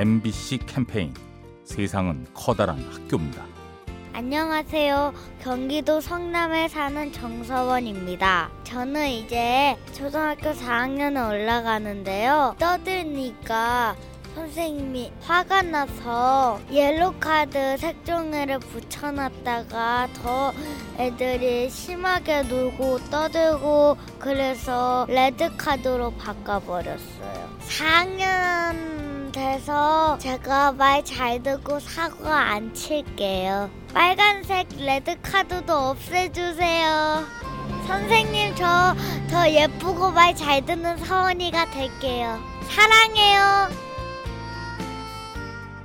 MBC 캠페인 세상은 커다란 학교입니다. 안녕하세요. 경기도 성남에 사는 정서원입니다. 저는 이제 초등학교 4학년에 올라가는데요. 떠드니까 선생님이 화가 나서 옐로 카드 색종이를 붙여놨다가 더 애들이 심하게 놀고 떠들고 그래서 레드 카드로 바꿔버렸어요. 4학년 돼서 제가 말 잘 듣고 사고 안 칠게요. 빨간색 레드 카드도 없애주세요. 선생님 저 더 예쁘고 말 잘 듣는 서원이가 될게요. 사랑해요.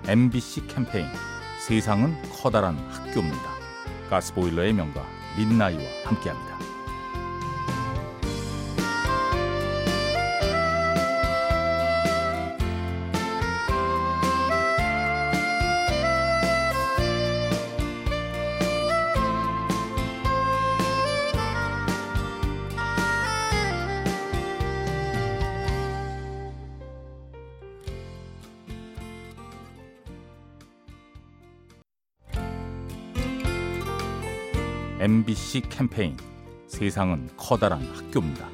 MBC 캠페인 세상은 커다란 학교입니다. 가스보일러의 명가 민나이와 함께합니다. MBC 캠페인 세상은 커다란 학교입니다.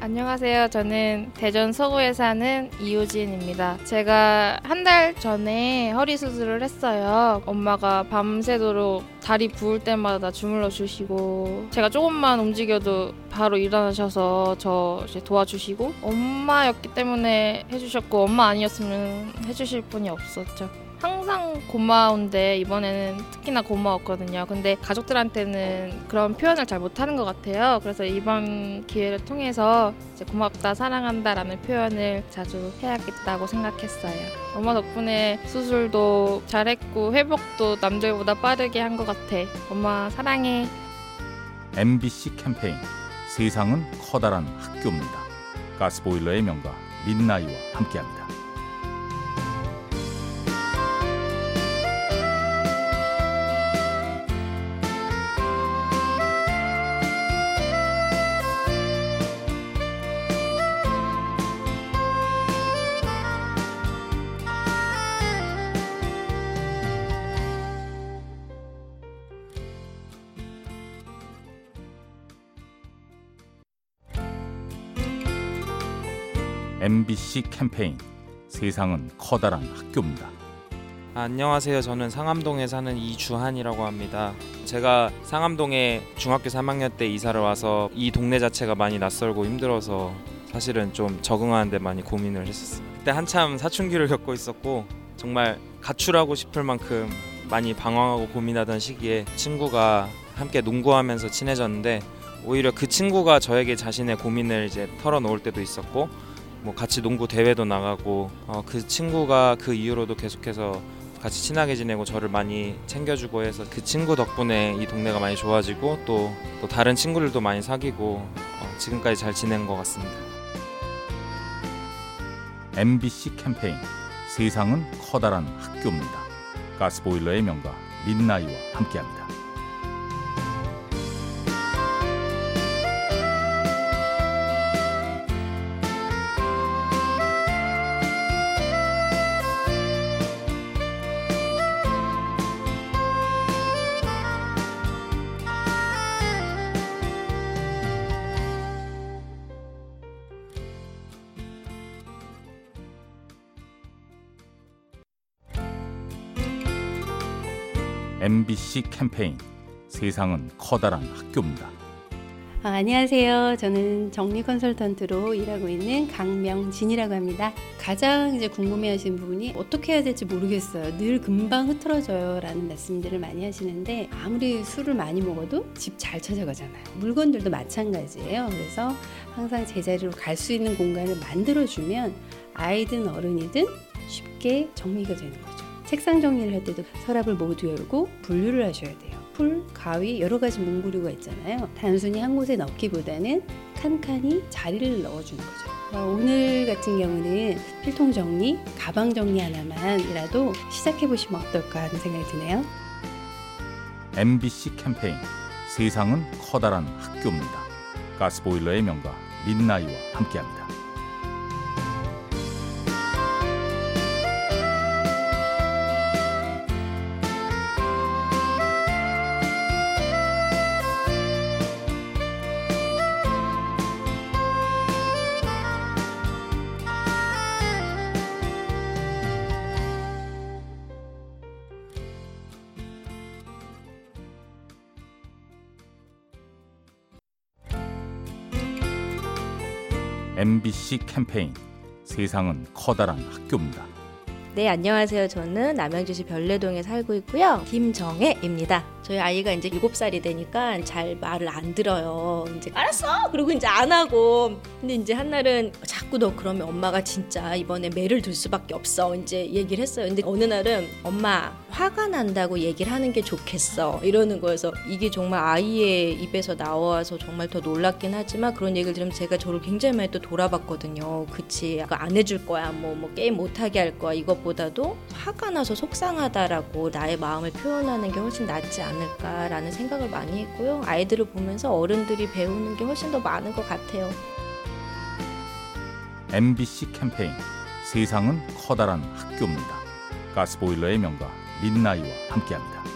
안녕하세요. 저는 대전 서구에 사는 이효진입니다. 제가 한 달 전에 허리 수술을 했어요. 엄마가 밤새도록 다리 부을 때마다 주물러 주시고 제가 조금만 움직여도 바로 일어나셔서 저 도와주시고 엄마였기 때문에 해주셨고 엄마 아니었으면 해주실 분이 없었죠. 항상 고마운데 이번에는 특히나 고마웠거든요. 근데 가족들한테는 그런 표현을 잘 못하는 것 같아요. 그래서 이번 기회를 통해서 이제 고맙다, 사랑한다라는 표현을 자주 해야겠다고 생각했어요. 엄마 덕분에 수술도 잘했고 회복도 남들보다 빠르게 한 것 같아. 엄마 사랑해. MBC 캠페인 세상은 커다란 학교입니다. 가스보일러의 명가 민나이와 함께합니다. MBC 캠페인 세상은 커다란 학교입니다. 안녕하세요. 저는 상암동에 사는 이주한이라고 합니다. 제가 상암동에 중학교 3학년 때 이사를 와서 이 동네 자체가 많이 낯설고 힘들어서 사실은 좀 적응하는데 많이 고민을 했었어요. 그때 한참 사춘기를 겪고 있었고 정말 가출하고 싶을 만큼 많이 방황하고 고민하던 시기에 친구가 함께 농구하면서 친해졌는데 오히려 그 친구가 저에게 자신의 고민을 이제 털어놓을 때도 있었고 뭐 같이 농구 대회도 나가고 어, 그 친구가 그 이후로도 계속해서 같이 친하게 지내고 저를 많이 챙겨주고 해서 그 친구 덕분에 이 동네가 많이 좋아지고 또, 또 다른 친구들도 많이 사귀고 어, 지금까지 잘 지낸 것 같습니다. MBC 캠페인 세상은 커다란 학교입니다. 가스보일러의 명가 민나이와 함께합니다. MBC 캠페인 세상은 커다란 학교입니다. 아, 안녕하세요. 저는 정리 컨설턴트로 일하고 있는 강명진이라고 합니다. 가장 이제 궁금해하시는 부분이 어떻게 해야 될지 모르겠어요. 늘 금방 흐트러져요라는 말씀들을 많이 하시는데 아무리 술을 많이 먹어도 집 잘 찾아가잖아요. 물건들도 마찬가지예요. 그래서 항상 제자리로 갈 수 있는 공간을 만들어주면 아이든 어른이든 쉽게 정리가 되는 거죠. 책상 정리를 할 때도 서랍을 모두 열고 분류를 하셔야 돼요. 풀, 가위 여러 가지 문구류가 있잖아요. 단순히 한 곳에 넣기보다는 칸칸이 자리를 넣어주는 거죠. 어, 오늘 같은 경우는 필통 정리, 가방 정리 하나만이라도 시작해 보시면 어떨까 하는 생각이 드네요. MBC 캠페인 세상은 커다란 학교입니다. 가스보일러의 명가 민나이와 함께합니다. MBC 캠페인 세상은 커다란 학교입니다. 네, 안녕하세요. 저는 남양주시 별내동에 살고 있고요. 김정혜입니다. 저희 아이가 이제 7살이 되니까 잘 말을 안 들어요. 이제 알았어! 그리고 이제 안 하고. 근데 이제 한날은 자꾸 너 그러면 엄마가 진짜 이번에 매를 둘 수밖에 없어. 이제 얘기를 했어요. 근데 어느 날은 엄마 화가 난다고 얘기를 하는 게 좋겠어. 이러는 거여서 이게 정말 아이의 입에서 나와서 정말 더 놀랍긴 하지만 그런 얘기를 들으면 제가 저를 굉장히 많이 또 돌아봤거든요. 그치. 안 해줄 거야. 뭐, 뭐 게임 못하게 할 거야. 이것보다도 화가 나서 속상하다라고 나의 마음을 표현하는 게 훨씬 낫지 않 을까라는 생각을 많이 했고요. 아이들을 보면서 어른들이 배우는 게 훨씬 더 많은 것 같아요. MBC 캠페인 세상은 커다란 학교입니다. 가스보일러의 명가 민나이와 함께합니다.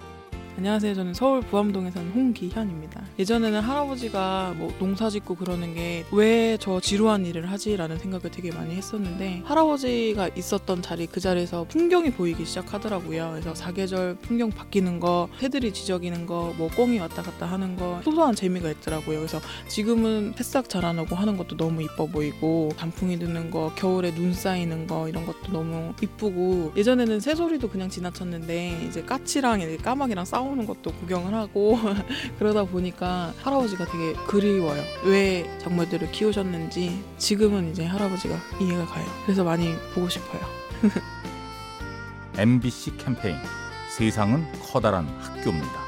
안녕하세요. 저는 서울 부암동에 사는 홍기현입니다. 예전에는 할아버지가 뭐 농사 짓고 그러는 게 왜 저 지루한 일을 하지라는 생각을 되게 많이 했었는데 할아버지가 있었던 자리 그 자리에서 풍경이 보이기 시작하더라고요. 그래서 사계절 풍경 바뀌는 거, 새들이 지저귀는 거, 뭐 꽁이 왔다 갔다 하는 거 소소한 재미가 있더라고요. 그래서 지금은 새싹 자라나고 하는 것도 너무 이뻐 보이고 단풍이 드는 거, 겨울에 눈 쌓이는 거 이런 것도 너무 이쁘고 예전에는 새소리도 그냥 지나쳤는데 이제 까치랑 까마귀랑 싸 우는 것도 구경을 하고 그러다 보니까 할아버지가 되게 그리워요. 왜 작물들을 키우셨는지 지금은 이제 할아버지가 이해가 가요. 그래서 많이 보고 싶어요. MBC 캠페인 세상은 커다란 학교입니다.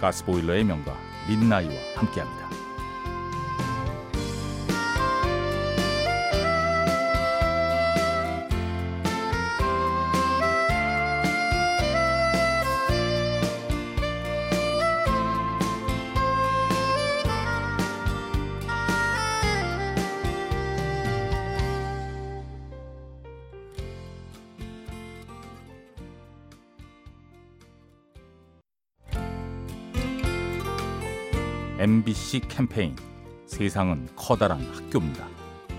가스보일러의 명가 민나이와 함께합니다. MBC 캠페인 세상은 커다란 학교입니다.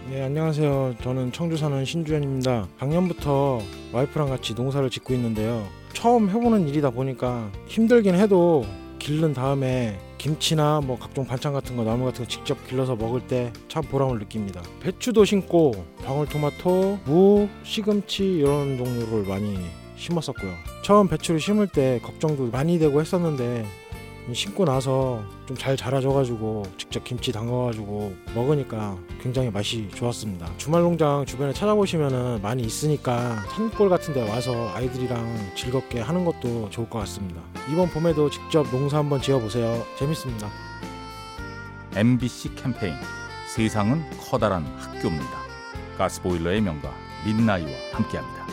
네, 안녕하세요. 저는 청주 사는 신주현입니다. 작년부터 와이프랑 같이 농사를 짓고 있는데요. 처음 해보는 일이다 보니까 힘들긴 해도 기른 다음에 김치나 뭐 각종 반찬 같은 거 나물 같은 거 직접 길러서 먹을 때 참 보람을 느낍니다. 배추도 심고 방울토마토, 무, 시금치 이런 종류를 많이 심었었고요. 처음 배추를 심을 때 걱정도 많이 되고 했었는데 심고 나서 좀 잘 자라져가지고 직접 김치 담가가지고 먹으니까 굉장히 맛이 좋았습니다. 주말 농장 주변에 찾아보시면은 많이 있으니까 산골 같은 데 와서 아이들이랑 즐겁게 하는 것도 좋을 것 같습니다. 이번 봄에도 직접 농사 한번 지어보세요. 재밌습니다. MBC 캠페인 세상은 커다란 학교입니다. 가스보일러의 명가 민나이와 함께합니다.